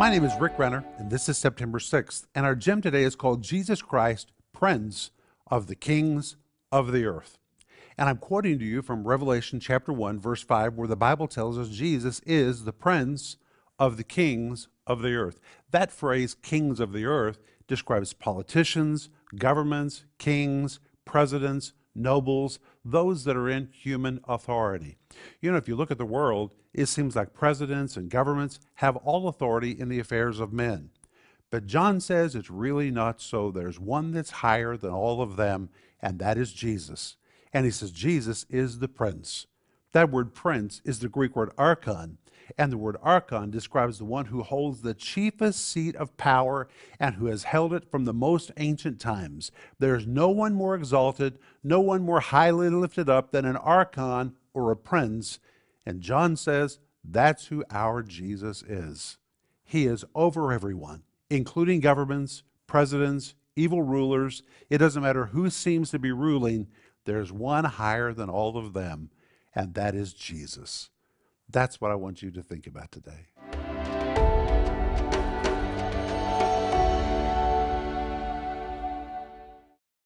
My name is Rick Renner, and this is September 6th. And our gem today is called Jesus Christ, Prince of the Kings of the Earth. And I'm quoting to you from Revelation chapter 1, verse 5, where the Bible tells us Jesus is the Prince of the Kings of the Earth. That phrase, kings of the earth, describes politicians, governments, kings, presidents, nobles, those that are in human authority. You know, if you look at the world, it seems like presidents and governments have all authority in the affairs of men. But John says it's really not so. There's one that's higher than all of them, and that is Jesus. And he says Jesus is the prince. That word prince is the Greek word archon, and the word archon describes the one who holds the chiefest seat of power and who has held it from the most ancient times. There is no one more exalted, no one more highly lifted up than an archon or a prince. And John says that's who our Jesus is. He is over everyone, including governments, presidents, evil rulers. It doesn't matter who seems to be ruling, there's one higher than all of them, and that is Jesus. That's what I want you to think about today.